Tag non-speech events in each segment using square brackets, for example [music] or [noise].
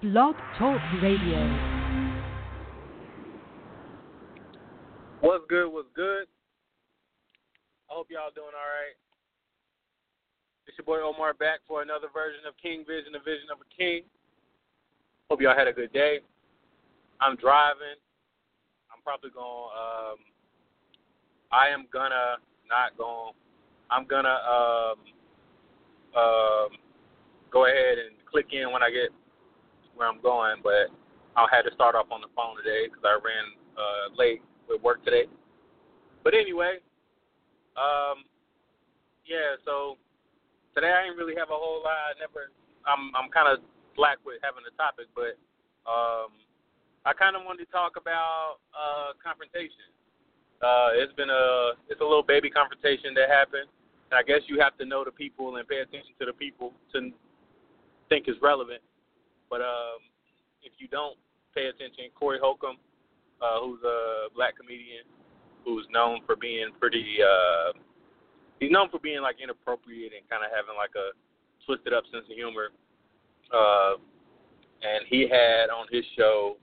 Blog Talk Radio. What's good? What's good? I hope y'all doing all right. It's your boy Omar back for another version of King Vision, the Vision of a King. Hope y'all had a good day. I'm driving. I'm probably going. Um, I am gonna not going. I'm gonna um, um, go ahead and click in when I get where I'm going, but I'll have to start off on the phone today because I ran uh, late with work today. But anyway, um, yeah. So today I didn't really have a whole lot. I never. I'm I'm kind of slack with having a topic, but um, I kind of wanted to talk about uh, confrontation. Uh, it's been a it's a little baby confrontation that happened, and I guess you have to know the people and pay attention to the people to think is relevant. But um, if you don't pay attention, Corey Holcomb, uh, who's a black comedian who's known for being pretty uh, he's known for being like inappropriate and kind of having like a twisted up sense of humor. Uh, and he had on his show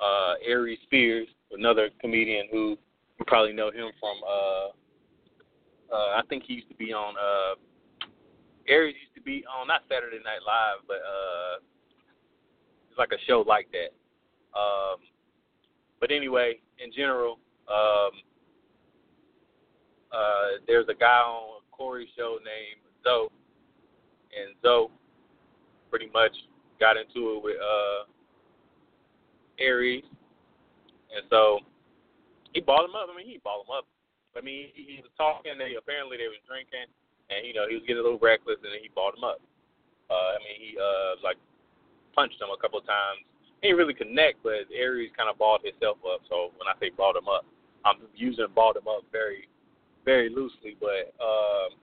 uh, Aries Spears, another comedian who you probably know him from. Uh, uh, I think he used to be on. Uh, Aries used to be on not Saturday Night Live, but uh, it's like a show like that. Um, but anyway, in general, um, uh, there's a guy on Corey's show named Zoe, and Zoe pretty much got into it with uh Aries, and so he balled him up. I mean, he balled him up. I mean, he, he was talking. They apparently they was drinking, and you know he was getting a little reckless, and then he balled him up. Uh, I mean, he uh like punched him a couple of times. He didn't really connect, but Aries kind of balled himself up. So when I say balled him up, I'm using balled him up very, very loosely. But um,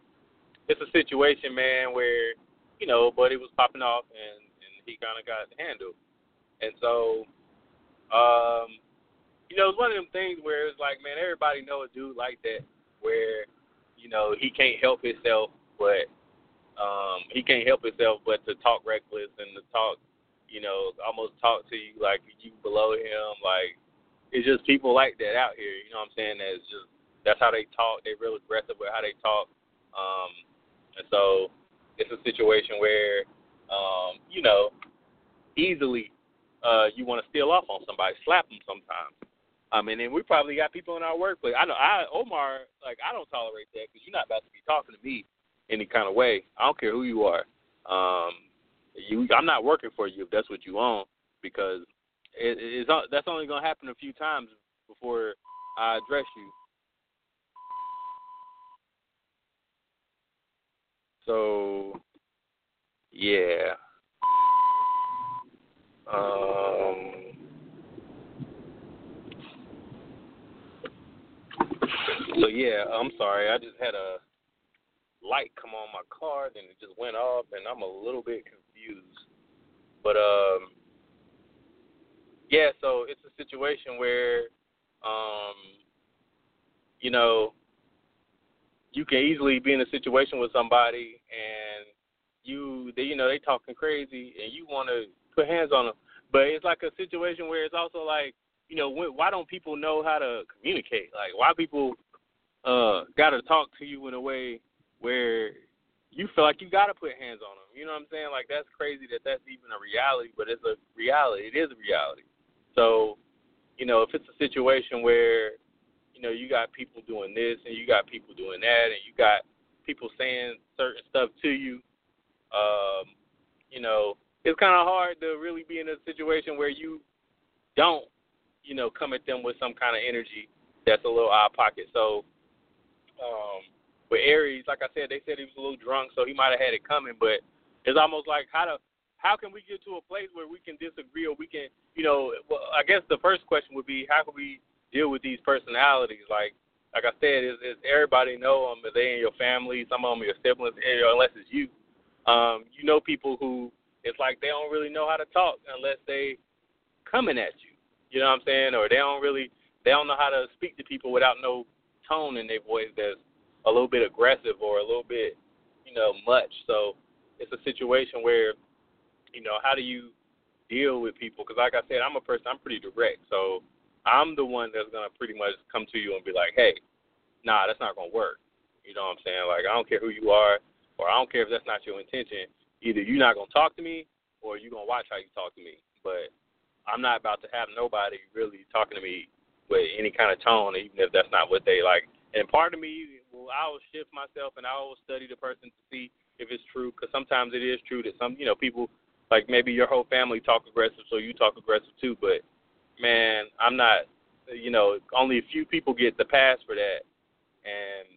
it's a situation, man, where you know, Buddy was popping off, and and he kind of got handled. And so, um, you know, it's one of them things where it's like, man, everybody know a dude like that, where you know he can't help himself, but um, he can't help himself but to talk reckless and to talk, you know, almost talk to you like you below him. Like it's just people like that out here. You know what I'm saying? That's just that's how they talk. They're real aggressive with how they talk. Um, and so it's a situation where, um, you know, easily uh, you want to steal off on somebody, slap them sometimes. Mean, and we probably got people in our workplace. I know, I Omar, like I don't tolerate that because you're not about to be talking to me any kind of way. I don't care who you are. Um, you, I'm not working for you if that's what you want because it, it's that's only gonna happen a few times before I address you. So, yeah. Um, so yeah, I'm sorry. I just had a light come on my car, then it just went off, and I'm a little bit confused. But um, yeah. So it's a situation where, um, you know, you can easily be in a situation with somebody and you they you know they talking crazy and you want to put hands on them but it's like a situation where it's also like you know when, why don't people know how to communicate like why people uh got to talk to you in a way where you feel like you got to put hands on them you know what i'm saying like that's crazy that that's even a reality but it's a reality it is a reality so you know if it's a situation where you know, you got people doing this and you got people doing that and you got people saying certain stuff to you. Um, you know, it's kind of hard to really be in a situation where you don't, you know, come at them with some kind of energy that's a little out of pocket. So, um, with Aries, like I said, they said he was a little drunk, so he might have had it coming. But it's almost like how to how can we get to a place where we can disagree or we can, you know, well, I guess the first question would be how can we deal with these personalities? Like, like I said, is, is everybody know them? Are they in your family? Some of them your siblings, eh, unless it's you. Um, you know people who it's like they don't really know how to talk unless they coming at you. You know what I'm saying? Or they don't really they don't know how to speak to people without no tone in their voice that's a little bit aggressive or a little bit, you know, much. So it's a situation where, you know, how do you deal with people? Because like I said, I'm a person, I'm pretty direct. So I'm the one that's gonna pretty much come to you and be like, hey, nah, that's not gonna work. You know what I'm saying? Like I don't care who you are, or I don't care if that's not your intention. Either you're not gonna talk to me, or you're gonna watch how you talk to me. But I'm not about to have nobody really talking to me with any kind of tone, even if that's not what they like. And part of me, well, I will shift myself and I will study the person to see if it's true, because sometimes it is true that some, you know, people like maybe your whole family talk aggressive, so you talk aggressive too. But man, I'm not. You know, only a few people get the pass for that, and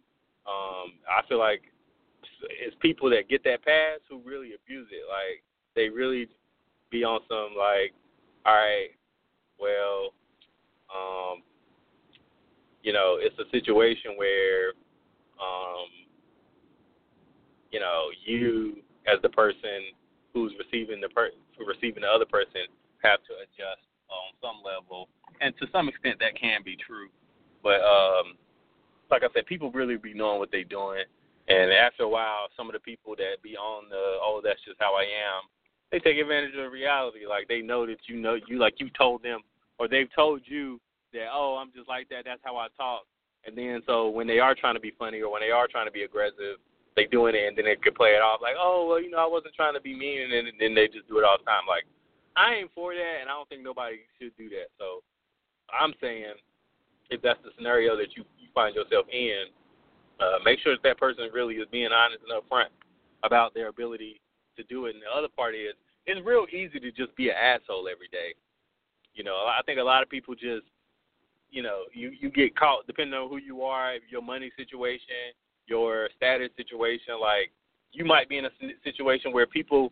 um, I feel like it's people that get that pass who really abuse it. Like they really be on some like, all right, well, um, you know, it's a situation where, um, you know, you as the person who's receiving the per- who receiving the other person have to adjust on some level, and to some extent that can be true. But um, like I said, people really be knowing what they're doing, and after a while, some of the people that be on the oh that's just how I am, they take advantage of the reality. Like they know that you know you like you told them, or they've told you that oh I'm just like that. That's how I talk. And then so when they are trying to be funny or when they are trying to be aggressive, they doing it and then they could play it off like oh well you know I wasn't trying to be mean and then, and then they just do it all the time. Like I ain't for that, and I don't think nobody should do that. So I'm saying, if that's the scenario that you, you find yourself in, uh, make sure that that person really is being honest and upfront about their ability to do it. And the other part is, it's real easy to just be an asshole every day. You know, I think a lot of people just, you know, you you get caught depending on who you are, your money situation, your status situation. Like, you might be in a situation where people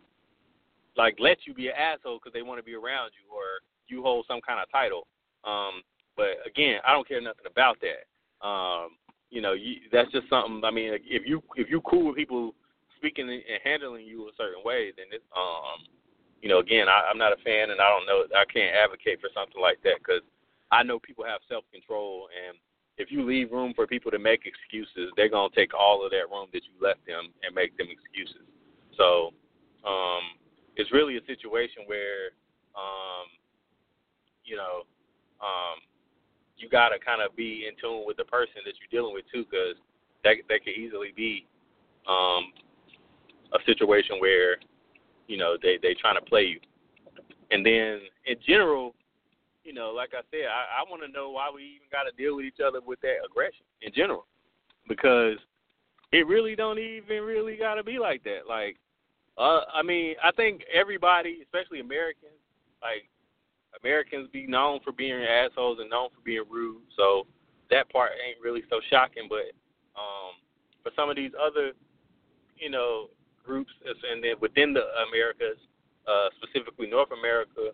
like let you be an asshole because they want to be around you or you hold some kind of title. Um, but again, I don't care nothing about that. Um, you know, you, that's just something. I mean, if you if you cool with people speaking and handling you a certain way, then it's um, you know, again, I, I'm not a fan, and I don't know. I can't advocate for something like that because I know people have self control, and if you leave room for people to make excuses, they're gonna take all of that room that you left them and make them excuses. So, um, it's really a situation where, um, you know, um, you got to kind of be in tune with the person that you're dealing with too, because that that could easily be um, a situation where, you know, they they trying to play you, and then in general, you know, like I said, I, I want to know why we even got to deal with each other with that aggression in general, because it really don't even really got to be like that. Like uh, I mean, I think everybody, especially Americans, like Americans, be known for being assholes and known for being rude. So that part ain't really so shocking. But um, for some of these other, you know, groups, and then within the Americas, uh, specifically North America,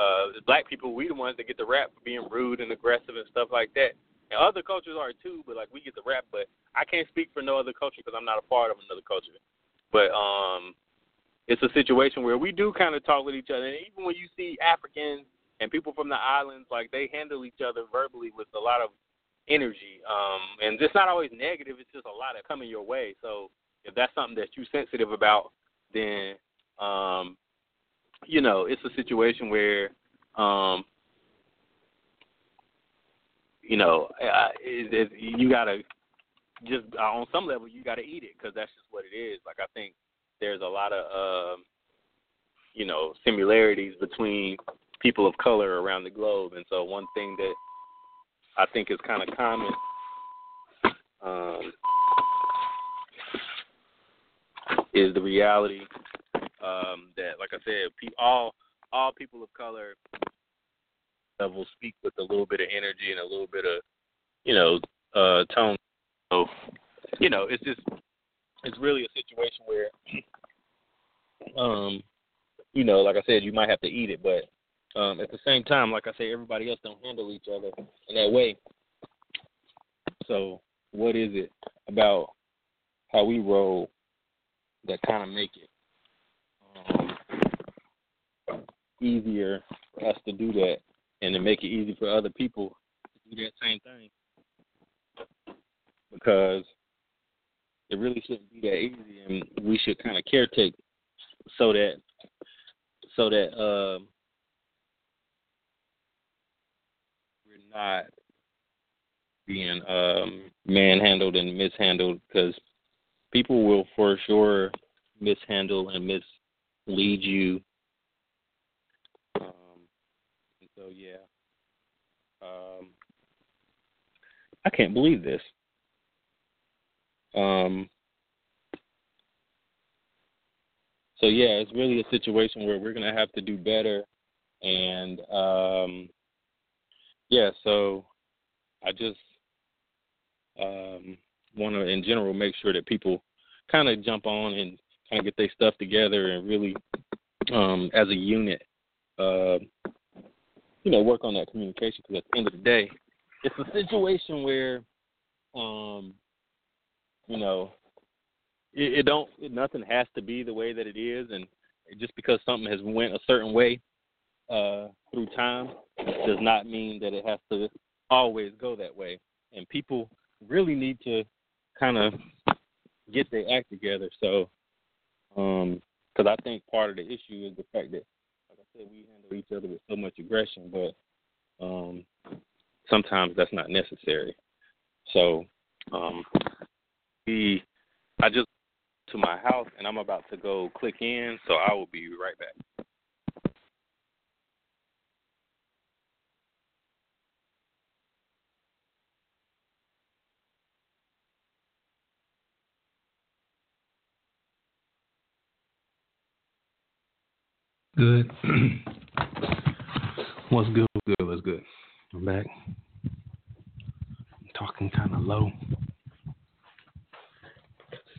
uh, black people, we the ones that get the rap for being rude and aggressive and stuff like that. And other cultures are too, but like we get the rap. But I can't speak for no other culture because I'm not a part of another culture. But um, it's a situation where we do kind of talk with each other. And even when you see Africans and people from the islands, like they handle each other verbally with a lot of energy. Um, and it's not always negative; it's just a lot of coming your way. So if that's something that you're sensitive about, then um, you know it's a situation where um, you know it, it, you gotta just on some level you gotta eat it because that's just what it is. Like I think there's a lot of uh, you know similarities between people of color around the globe, and so one thing that I think is kind of common. Um, is the reality um, that, like I said, pe- all all people of color will speak with a little bit of energy and a little bit of, you know, uh, tone. So, you know, it's just it's really a situation where um you know, like I said, you might have to eat it, but um, at the same time, like I say, everybody else don't handle each other in that way. So, what is it about how we roll that kind of make it um, easier for us to do that, and to make it easy for other people to do that same thing? Because it really shouldn't be that easy, and we should kind of caretake so that so that um, we're not being um, manhandled and mishandled because people will for sure mishandle and mislead you. Um, so yeah, um, I can't believe this. Um, so yeah, it's really a situation where we're gonna have to do better, and um, yeah, so I just um, want to, in general, make sure that people kind of jump on and kind of get their stuff together and really, um, as a unit, uh, you know, work on that communication. Because at the end of the day, it's a situation where, um, you know, it, it don't it, nothing has to be the way that it is, and just because something has went a certain way uh, through time does not mean that it has to always go that way. And people really need to kind of get their act together. So, because um, I think part of the issue is the fact that, said, we handle each other with so much aggression, but um, sometimes that's not necessary. So, um, we, I just to my house and I'm about to go click in, so I will be right back. Good. [clears throat] What's good? What's good? What's good? I'm back. I'm talking kind of low.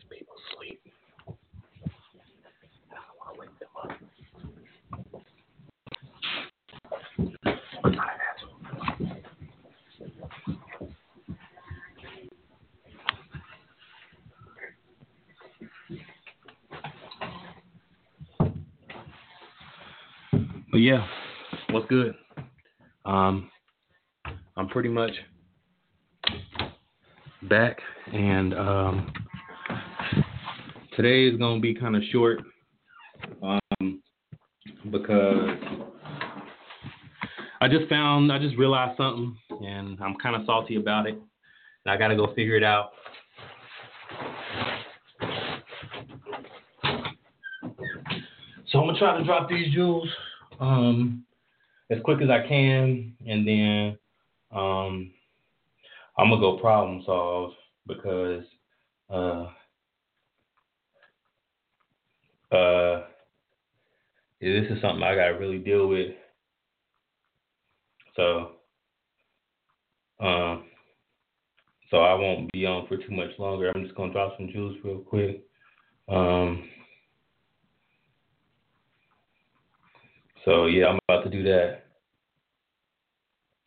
People sleep. I don't want to wake them up. But yeah, what's good? Um, I'm pretty much back, and um, today is gonna be kind of short, um, because I just found, I just realized something, and I'm kind of salty about it, and I gotta go figure it out. So I'm gonna try to drop these jewels um, as quick as I can, and then um, I'm gonna go problem solve because uh, uh, this is something I gotta really deal with. So, um, so I won't be on for too much longer. I'm just gonna drop some jewels real quick. Um, So yeah, I'm about to do that.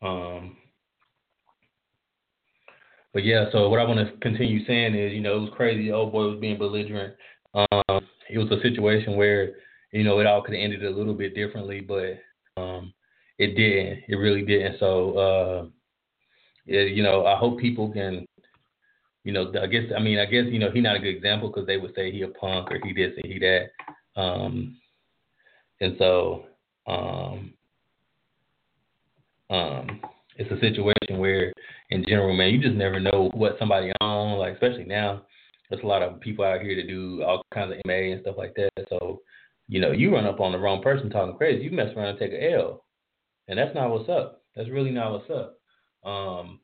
Um, but yeah, so what I want to continue saying is, you know, it was crazy. Old boy was being belligerent. Um, it was a situation where, you know, it all could have ended a little bit differently, but um, it didn't. It really didn't. So, uh, it, you know, I hope people can, you know, I guess, I mean, I guess, you know, he's not a good example because they would say he a punk or he this and he that. Um, and so um, um, it's a situation where, in general, man, you just never know what somebody on. Like especially now, there's a lot of people out here to do all kinds of MA and stuff like that. So, you know, you run up on the wrong person talking crazy, you mess around and take a L, and that's not what's up. That's really not what's up. Um,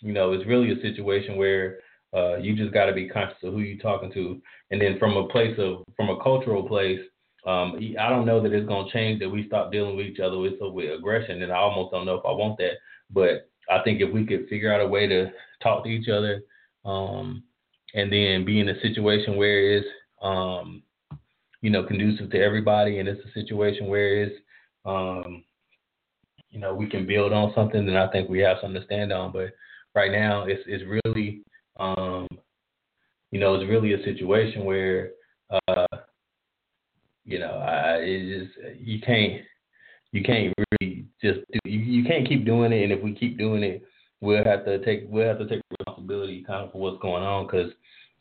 you know, it's really a situation where uh, you just got to be conscious of who you're talking to, and then from a place of from a cultural place, um, I don't know that it's to change that we stop dealing with each other with, so with aggression, and I almost don't know if I want that. But I think if we could figure out a way to talk to each other, um, and then be in a situation where it's um, you know, conducive to everybody, and it's a situation where it's, um, you know, we can build on something, then I think we have something to stand on. But right now, it's it's really, um, you know, it's really a situation where, uh, you know, I it just you can't you can't really just do, you you can't keep doing it, and if we keep doing it, we'll have to take we'll have to take responsibility kind of for what's going on. Because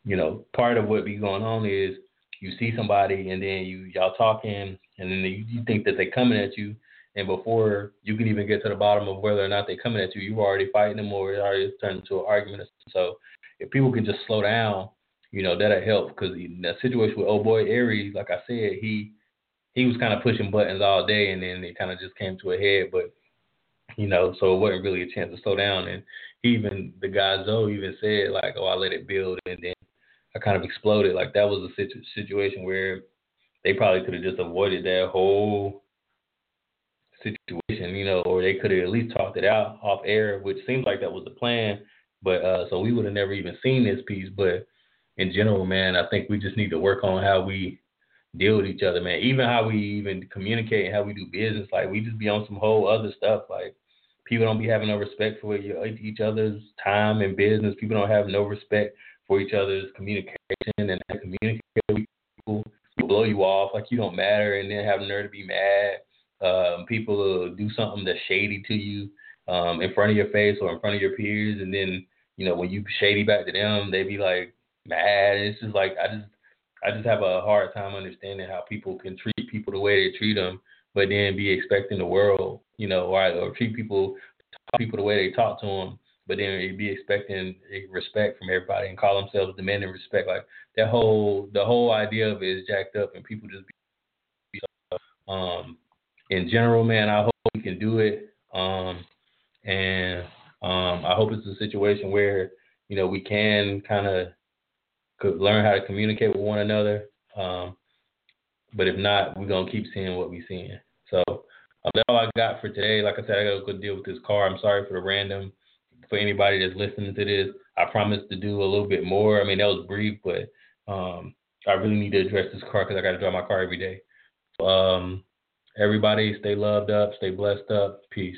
you know part of what be going on is you see somebody and then you y'all talking and then you, you think that they're coming at you. And before you can even get to the bottom of whether or not they're coming at you, you already fighting them or it already turned into an argument. So if people can just slow down, you know that'll help because in that situation with old boy Aries, like I said, he he was kind of pushing buttons all day and then it kind of just came to a head. But you know, so it wasn't really a chance to slow down. And even the guy Zoe even said like, "Oh, I let it build," and then I kind of exploded. Like that was a situ- situation where they probably could have just avoided that whole situation, you know, or they could have at least talked it out off air, which seems like that was the plan. But uh, so we would have never even seen this piece. But in general, man, I think we just need to work on how we deal with each other, man. Even how we even communicate how we do business. Like we just be on some whole other stuff. Like people don't be having no respect for each other's time and business. People don't have no respect for each other's communication and communicate with people blow you off like you don't matter and then have nerve to be mad. Um, people will do something that's shady to you um, in front of your face or in front of your peers, and then you know when you shady back to them, they be like mad. It's just like I just I just have a hard time understanding how people can treat people the way they treat them, but then be expecting the world, you know, or, or treat people talk people the way they talk to them, but then be expecting respect from everybody and call themselves demanding respect. Like that whole the whole idea of it is jacked up, and people just be um in general, man. I hope we can do it, um and um I hope it's a situation where you know we can kind of could learn how to communicate with one another. Um, but if not, we're gonna keep seeing what we're seeing. So um, that's all I got for today. Like I said, I gotta go deal with this car. I'm sorry for the random. For anybody that's listening to this, I promise to do a little bit more. I mean, that was brief, but um, I really need to address this car because I got to drive my car every day. Um, everybody, stay loved up, stay blessed up. Peace.